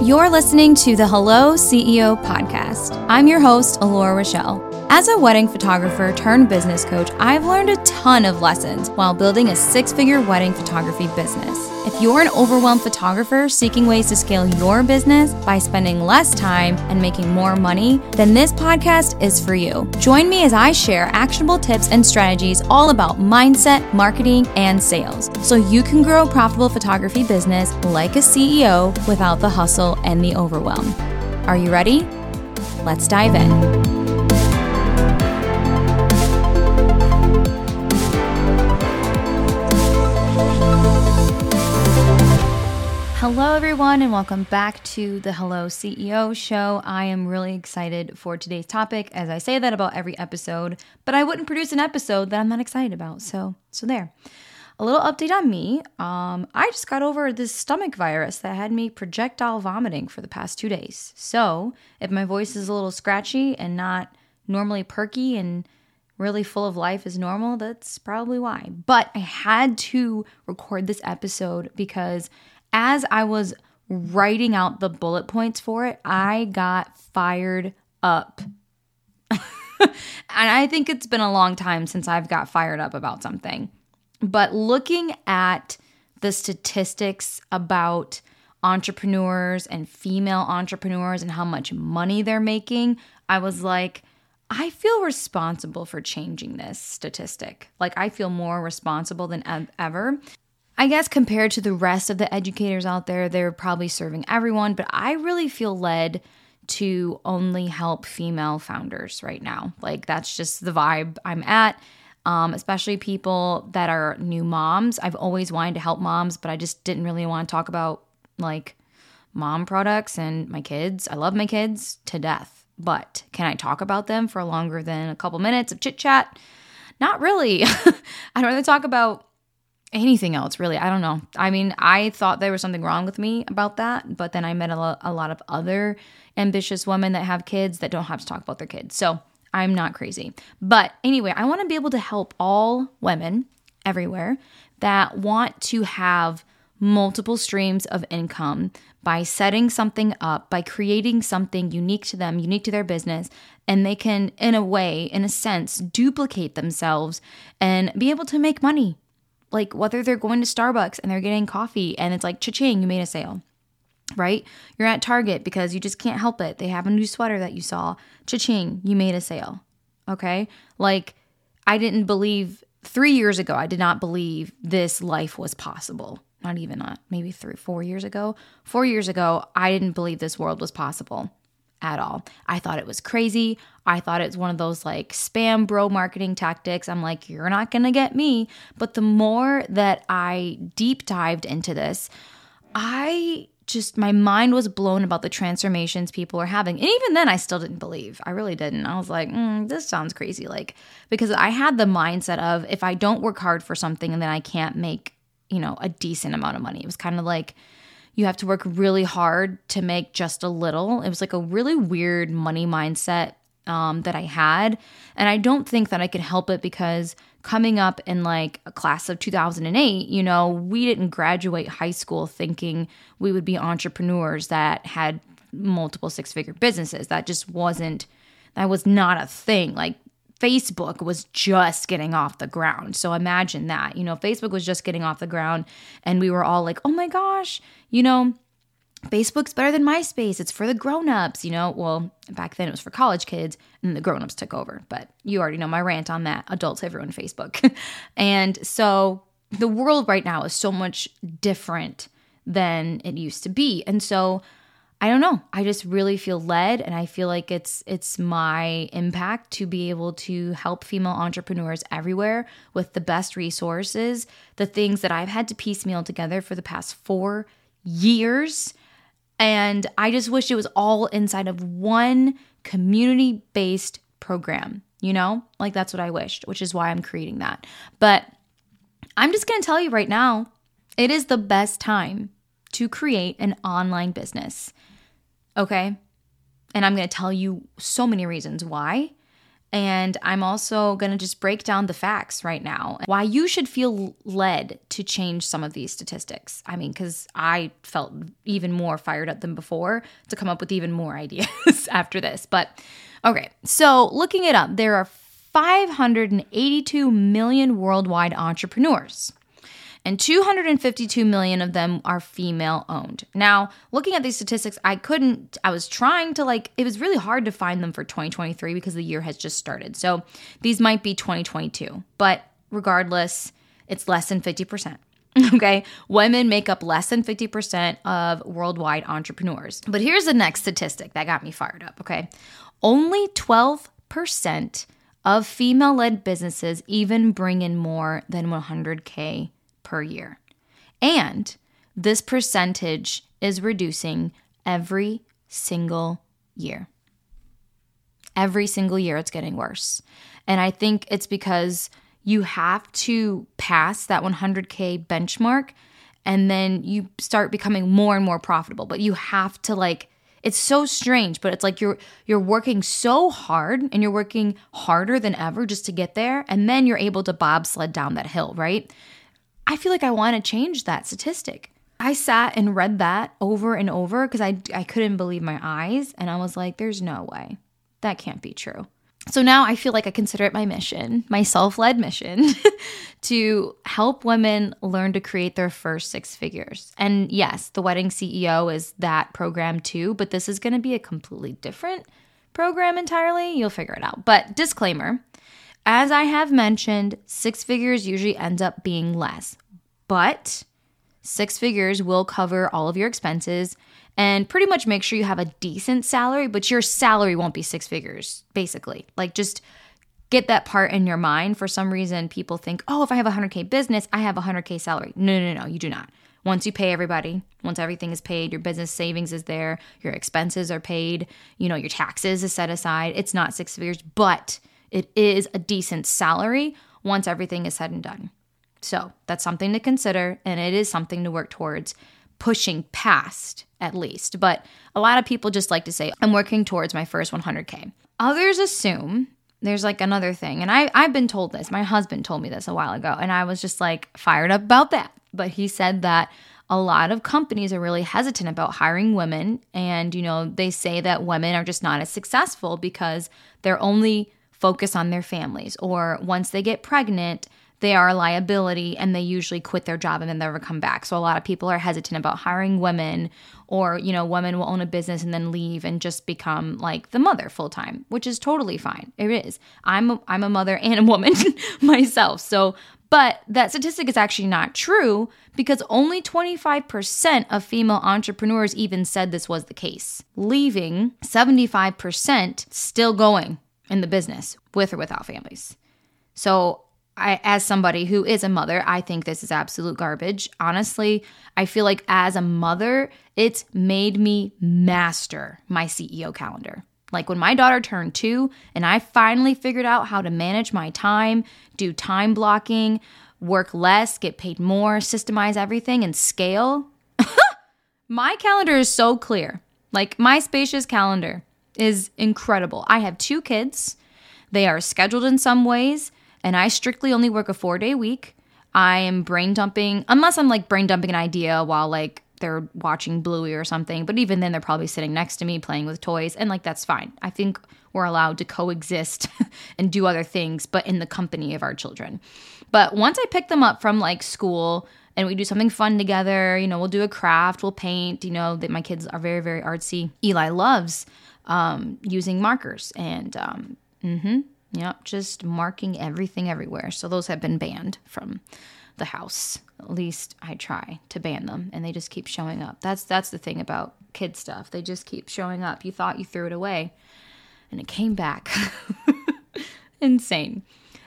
You're listening to the Hello CEO podcast. I'm your host, Alora Rachelle. As a wedding photographer turned business coach, I've learned a ton of lessons while building a six figure wedding photography business. If you're an overwhelmed photographer seeking ways to scale your business by spending less time and making more money, then this podcast is for you. Join me as I share actionable tips and strategies all about mindset, marketing, and sales so you can grow a profitable photography business like a CEO without the hustle and the overwhelm. Are you ready? Let's dive in. Hello, everyone, and welcome back to the Hello CEO show. I am really excited for today's topic, as I say that about every episode, but I wouldn't produce an episode that I'm not excited about. So, so there. A little update on me. Um, I just got over this stomach virus that had me projectile vomiting for the past two days. So, if my voice is a little scratchy and not normally perky and really full of life as normal, that's probably why. But I had to record this episode because as I was writing out the bullet points for it, I got fired up. and I think it's been a long time since I've got fired up about something. But looking at the statistics about entrepreneurs and female entrepreneurs and how much money they're making, I was like, I feel responsible for changing this statistic. Like, I feel more responsible than ever. I guess compared to the rest of the educators out there, they're probably serving everyone, but I really feel led to only help female founders right now. Like that's just the vibe I'm at. Um, especially people that are new moms. I've always wanted to help moms, but I just didn't really want to talk about like mom products and my kids. I love my kids to death, but can I talk about them for longer than a couple minutes of chit chat? Not really. I'd rather talk about anything else really. I don't know. I mean i thought there was something wrong with me about that but then i met a, lo- a lot of other ambitious women that have kids that don't have to talk about their kids. So i'm not crazy. But anyway i want to be able to help all women everywhere that want to have multiple streams of income by setting something up, by creating something unique to them, unique to their business, and they can, in a way, in a sense, duplicate themselves and be able to make money like whether they're going to Starbucks and they're getting coffee and it's like cha-ching, you made a sale. Right? You're at Target because you just can't help it. They have a new sweater that you saw. Cha-ching, you made a sale. Okay? Like I didn't believe 3 years ago, I did not believe this life was possible. Not even not maybe 3 4 years ago. 4 years ago, I didn't believe this world was possible at all. I thought it was crazy. I thought it was one of those like spam bro marketing tactics. I'm like, you're not going to get me. But the more that I deep dived into this, I just, my mind was blown about the transformations people are having. And even then, I still didn't believe. I really didn't. I was like, mm, this sounds crazy. Like, because I had the mindset of if I don't work hard for something and then I can't make, you know, a decent amount of money, it was kind of like, you have to work really hard to make just a little. It was like a really weird money mindset um, that I had. And I don't think that I could help it because coming up in like a class of 2008, you know, we didn't graduate high school thinking we would be entrepreneurs that had multiple six figure businesses. That just wasn't, that was not a thing. Like Facebook was just getting off the ground. So imagine that. You know, Facebook was just getting off the ground and we were all like, oh my gosh, you know, Facebook's better than MySpace. It's for the grown-ups, you know. Well, back then it was for college kids and the grown-ups took over. But you already know my rant on that. Adults have ruined Facebook. and so the world right now is so much different than it used to be. And so I don't know. I just really feel led and I feel like it's it's my impact to be able to help female entrepreneurs everywhere with the best resources, the things that I've had to piecemeal together for the past 4 years. And I just wish it was all inside of one community-based program, you know? Like that's what I wished, which is why I'm creating that. But I'm just going to tell you right now, it is the best time to create an online business. Okay. And I'm going to tell you so many reasons why. And I'm also going to just break down the facts right now. Why you should feel led to change some of these statistics. I mean, because I felt even more fired up than before to come up with even more ideas after this. But okay, so looking it up, there are 582 million worldwide entrepreneurs and 252 million of them are female owned. Now, looking at these statistics, I couldn't, I was trying to like, it was really hard to find them for 2023 because the year has just started. So these might be 2022, but regardless, it's less than 50%. Okay, women make up less than 50% of worldwide entrepreneurs. But here's the next statistic that got me fired up. Okay, only 12% of female led businesses even bring in more than 100K per year. And this percentage is reducing every single year. Every single year, it's getting worse. And I think it's because you have to pass that 100K benchmark and then you start becoming more and more profitable. But you have to like, it's so strange, but it's like you're you're working so hard and you're working harder than ever just to get there and then you're able to bobsled down that hill, right? I feel like I want to change that statistic. I sat and read that over and over because I, I couldn't believe my eyes. And I was like, there's no way. That can't be true. So now I feel like I consider it my mission, my self led mission, to help women learn to create their first six figures. And yes, the Wedding CEO is that program too, but this is going to be a completely different program entirely. You'll figure it out. But disclaimer as I have mentioned, six figures usually ends up being less, but six figures will cover all of your expenses and pretty much make sure you have a decent salary, but your salary won't be six figures, basically. Like just get that part in your mind. For some reason, people think, oh, if I have a 100K business, I have a 100K salary. No, no, no, you do not. Once you pay everybody, once everything is paid, your business savings is there, your expenses are paid, you know, your taxes is set aside. It's not six figures, but it is a decent salary once everything is said and done. So that's something to consider, and it is something to work towards pushing past at least. But a lot of people just like to say, I'm working towards my first 100K. Others assume there's like another thing, and I, I've been told this. My husband told me this a while ago, and I was just like fired up about that. But he said that a lot of companies are really hesitant about hiring women. And, you know, they say that women are just not as successful because they're only focus on their families. Or once they get pregnant, they are a liability and they usually quit their job and then never come back. So a lot of people are hesitant about hiring women or, you know, women will own a business and then leave and just become like the mother full time, which is totally fine. It is. I'm a, I'm a mother and a woman myself. So but that statistic is actually not true because only 25% of female entrepreneurs even said this was the case, leaving 75% still going in the business with or without families. So, I, as somebody who is a mother, I think this is absolute garbage. Honestly, I feel like as a mother, it's made me master my CEO calendar. Like when my daughter turned two and I finally figured out how to manage my time, do time blocking, work less, get paid more, systemize everything, and scale, my calendar is so clear. Like my spacious calendar is incredible. I have two kids. They are scheduled in some ways, and I strictly only work a four day week. I am brain dumping, unless I'm like brain dumping an idea while like they're watching Bluey or something. But even then, they're probably sitting next to me playing with toys, and like that's fine. I think we're allowed to coexist and do other things, but in the company of our children. But once I pick them up from like school and we do something fun together, you know, we'll do a craft, we'll paint, you know, that my kids are very, very artsy. Eli loves um, using markers and um, mm-hmm, yep, just marking everything everywhere. So those have been banned from the house. At least I try to ban them, and they just keep showing up. That's that's the thing about kid stuff. They just keep showing up. You thought you threw it away, and it came back. Insane.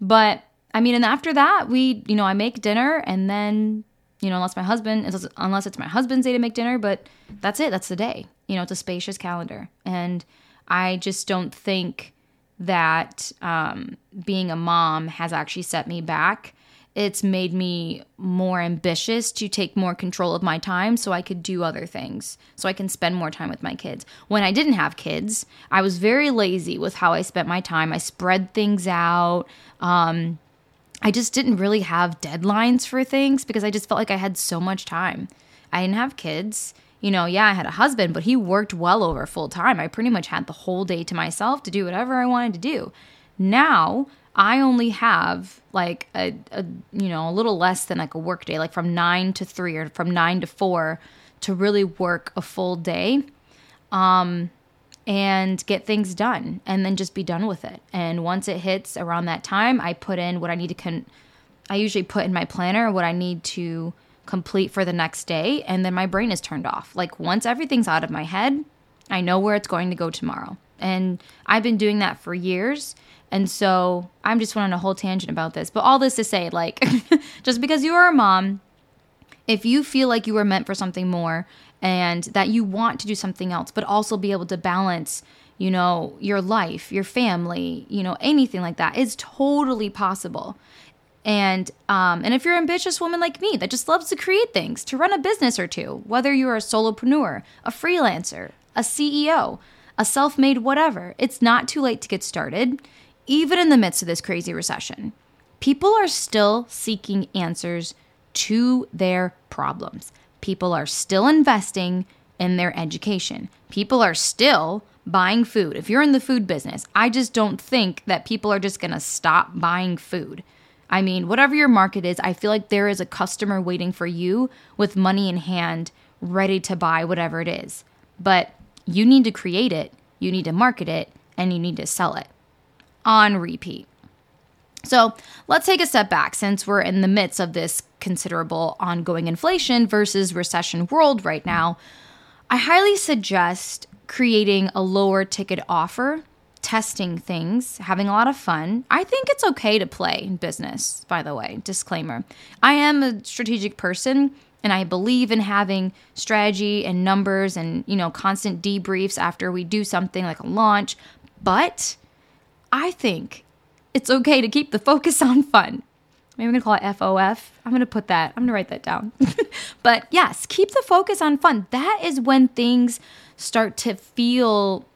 But I mean, and after that, we, you know, I make dinner, and then you know, unless my husband, unless it's my husband's day to make dinner, but that's it. That's the day. You know, it's a spacious calendar. And I just don't think that um, being a mom has actually set me back it's made me more ambitious to take more control of my time so I could do other things, so I can spend more time with my kids. When I didn't have kids, I was very lazy with how I spent my time. I spread things out. Um, I just didn't really have deadlines for things because I just felt like I had so much time. I didn't have kids. You know, yeah, I had a husband, but he worked well over full time. I pretty much had the whole day to myself to do whatever I wanted to do. Now, I only have like a, a, you know a little less than like a work day, like from nine to three or from nine to four, to really work a full day, um, and get things done, and then just be done with it. And once it hits around that time, I put in what I need to con. I usually put in my planner what I need to complete for the next day, and then my brain is turned off. Like once everything's out of my head, I know where it's going to go tomorrow. And I've been doing that for years and so I'm just went on a whole tangent about this. But all this to say, like, just because you are a mom, if you feel like you are meant for something more and that you want to do something else, but also be able to balance, you know, your life, your family, you know, anything like that is totally possible. And um, and if you're an ambitious woman like me that just loves to create things, to run a business or two, whether you're a solopreneur, a freelancer, a CEO, a self-made whatever, it's not too late to get started even in the midst of this crazy recession, people are still seeking answers to their problems. People are still investing in their education. People are still buying food. If you're in the food business, I just don't think that people are just going to stop buying food. I mean, whatever your market is, I feel like there is a customer waiting for you with money in hand, ready to buy whatever it is. But you need to create it, you need to market it, and you need to sell it on repeat. So let's take a step back since we're in the midst of this considerable ongoing inflation versus recession world right now. I highly suggest creating a lower ticket offer, testing things, having a lot of fun. I think it's okay to play in business, by the way, disclaimer. I am a strategic person and I believe in having strategy and numbers and, you know, constant debriefs after we do something like a launch, but I think it's okay to keep the focus on fun. Maybe I'm gonna call it FOF. I'm gonna put that, I'm gonna write that down. but yes, keep the focus on fun. That is when things start to feel,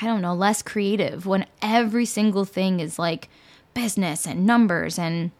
I don't know, less creative, when every single thing is like business and numbers and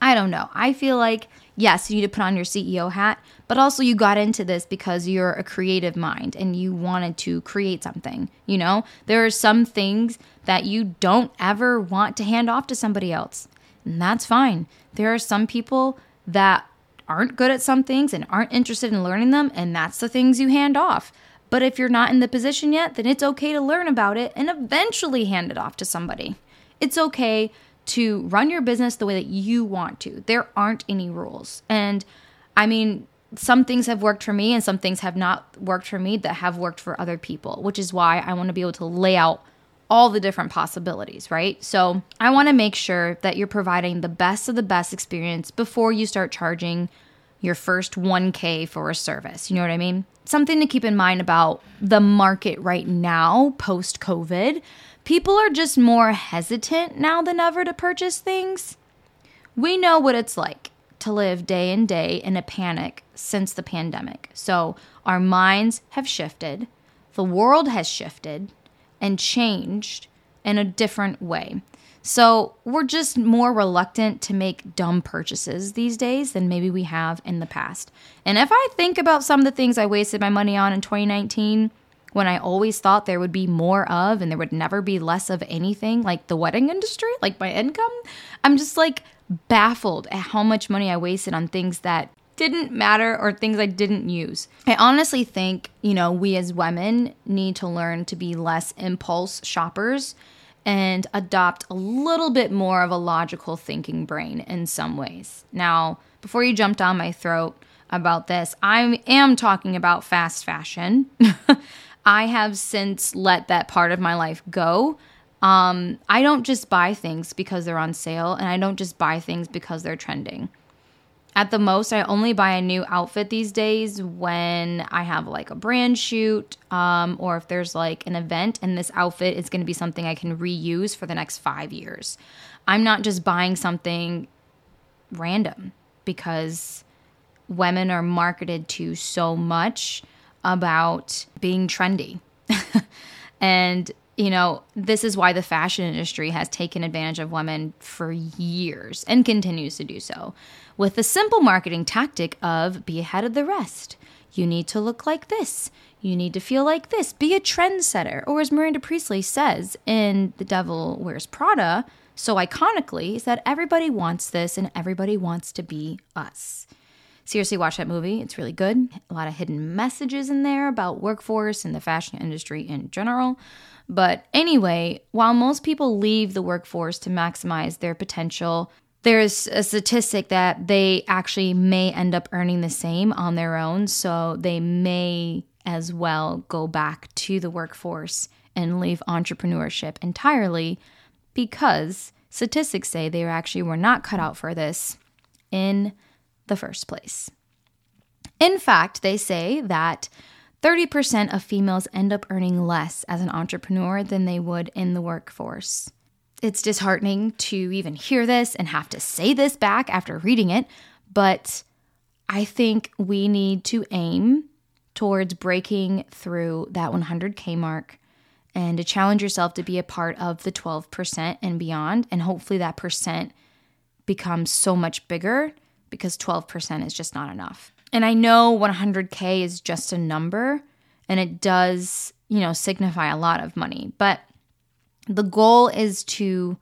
I don't know. I feel like, yes, you need to put on your CEO hat, but also you got into this because you're a creative mind and you wanted to create something. You know, there are some things that you don't ever want to hand off to somebody else, and that's fine. There are some people that aren't good at some things and aren't interested in learning them, and that's the things you hand off. But if you're not in the position yet, then it's okay to learn about it and eventually hand it off to somebody. It's okay to run your business the way that you want to. There aren't any rules. And I mean, some things have worked for me and some things have not worked for me that have worked for other people, which is why I want to be able to lay out all the different possibilities, right? So I want to make sure that you're providing the best of the best experience before you start charging your first 1K for a service. You know what I mean? Something to keep in mind about the market right now, post COVID People are just more hesitant now than ever to purchase things. We know what it's like to live day in day in a panic since the pandemic. So our minds have shifted, the world has shifted and changed in a different way. So we're just more reluctant to make dumb purchases these days than maybe we have in the past. And if I think about some of the things I wasted my money on in 2019, when I always thought there would be more of and there would never be less of anything like the wedding industry, like my income. I'm just like baffled at how much money I wasted on things that didn't matter or things I didn't use. I honestly think, you know, we as women need to learn to be less impulse shoppers and adopt a little bit more of a logical thinking brain in some ways. Now, before you jump down my throat about this, I am talking about fast fashion. I have since let that part of my life go. Um, I don't just buy things because they're on sale, and I don't just buy things because they're trending. At the most, I only buy a new outfit these days when I have like a brand shoot, um, or if there's like an event and this outfit is going to be something I can reuse for the next five years. I'm not just buying something random because women are marketed to so much about being trendy. and, you know, this is why the fashion industry has taken advantage of women for years and continues to do so with the simple marketing tactic of be ahead of the rest. You need to look like this. You need to feel like this. Be a trendsetter. Or as Miranda Priestly says in The Devil Wears Prada, so iconically, is that everybody wants this and everybody wants to be us. Seriously, watch that movie. It's really good. A lot of hidden messages in there about workforce and the fashion industry in general. But anyway, while most people leave the workforce to maximize their potential, there's a statistic that they actually may end up earning the same on their own. So they may as well go back to the workforce and leave entrepreneurship entirely because statistics say they actually were not cut out for this in the first place. In fact, they say that 30% of females end up earning less as an entrepreneur than they would in the workforce. It's disheartening to even hear this and have to say this back after reading it, but I think we need to aim towards breaking through that 100K mark and to challenge yourself to be a part of the 12% and beyond. And hopefully that percent becomes so much bigger because 12% is just not enough. And I know 100K is just a number and it does, you know, signify a lot of money, but the goal is to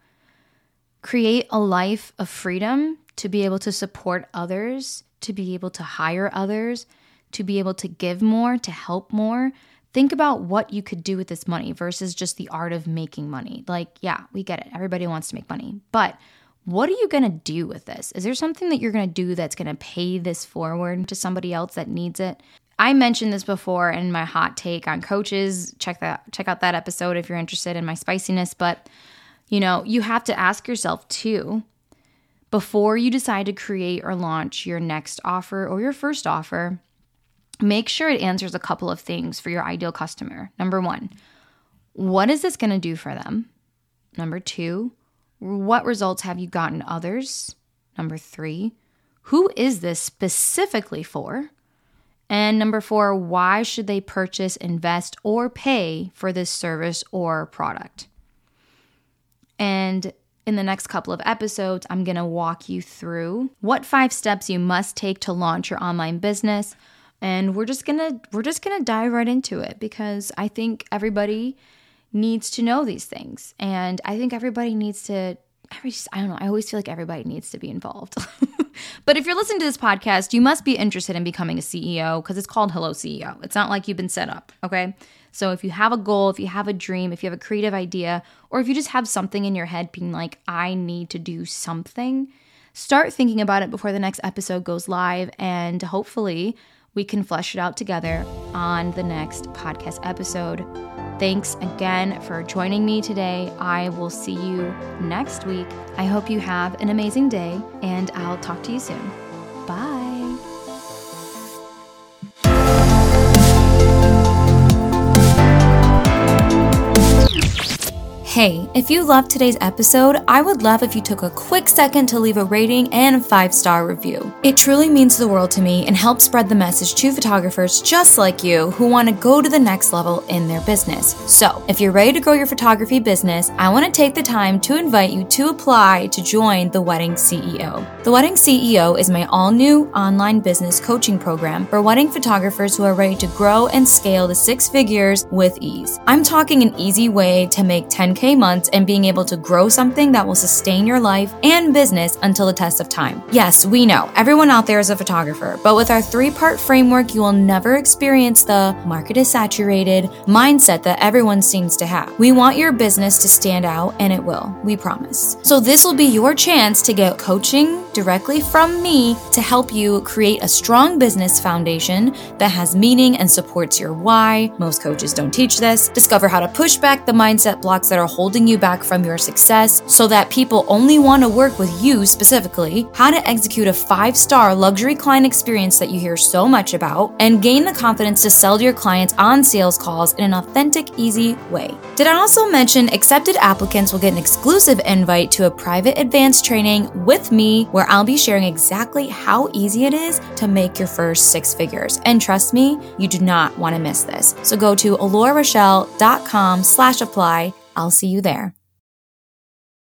create a life of freedom, to be able to support others, to be able to hire others, to be able to give more, to help more. Think about what you could do with this money versus just the art of making money. Like, yeah, we get it. Everybody wants to make money. But what are you going to do with this? Is there something that you're going to do that's going to pay this forward to somebody else that needs it? I mentioned this before in my hot take on coaches. Check that check out that episode if you're interested in my spiciness, but you know, you have to ask yourself too before you decide to create or launch your next offer or your first offer, make sure it answers a couple of things for your ideal customer. Number 1, what is this going to do for them? Number 2, what results have you gotten others? Number three, who is this specifically for? And number four, why should they purchase, invest, or pay for this service or product? And in the next couple of episodes, I'm to walk you through what five steps you must take to launch your online business. And we're just to we're just to dive right into it because I think everybody needs to know these things. And I think everybody needs to, I, I don't know, I always feel like everybody needs to be involved. but if you're listening to this podcast, you must be interested in becoming a CEO because it's called Hello CEO. It's not like you've been set up, okay? So if you have a goal, if you have a dream, if you have a creative idea, or if you just have something in your head being like, I need to do something, start thinking about it before the next episode goes live. And hopefully, we can flesh it out together on the next podcast episode. Thanks again for joining me today. I will see you next week. I hope you have an amazing day, and I'll talk to you soon. Hey, if you loved today's episode, I would love if you took a quick second to leave a rating and a five star review. It truly means the world to me and helps spread the message to photographers just like you who want to go to the next level in their business. So, if you're ready to grow your photography business, I want to take the time to invite you to apply to join the Wedding CEO. The Wedding CEO is my all new online business coaching program for wedding photographers who are ready to grow and scale to six figures with ease. I'm talking an easy way to make 10K months and being able to grow something that will sustain your life and business until the test of time. Yes, we know everyone out there is a photographer, but with our three part framework, you will never experience the market is saturated mindset that everyone seems to have. We want your business to stand out, and it will, we promise. So, this will be your chance to get coaching directly from me to help you create a strong business foundation that has meaning and supports your why. Most coaches don't teach this. Discover how to push back the mindset blocks that are holding you back from your success so that people only want to work with you specifically, how to execute a five star luxury client experience that you hear so much about, and gain the confidence to sell to your clients on sales calls in an authentic, easy way. Did I also mention accepted applicants will get an exclusive invite to a private advanced training with me where I'll be sharing exactly how easy it is to make your first six figures. And trust me, you do not want to miss this. So go to alorarachelle.com slash apply. I'll see you there.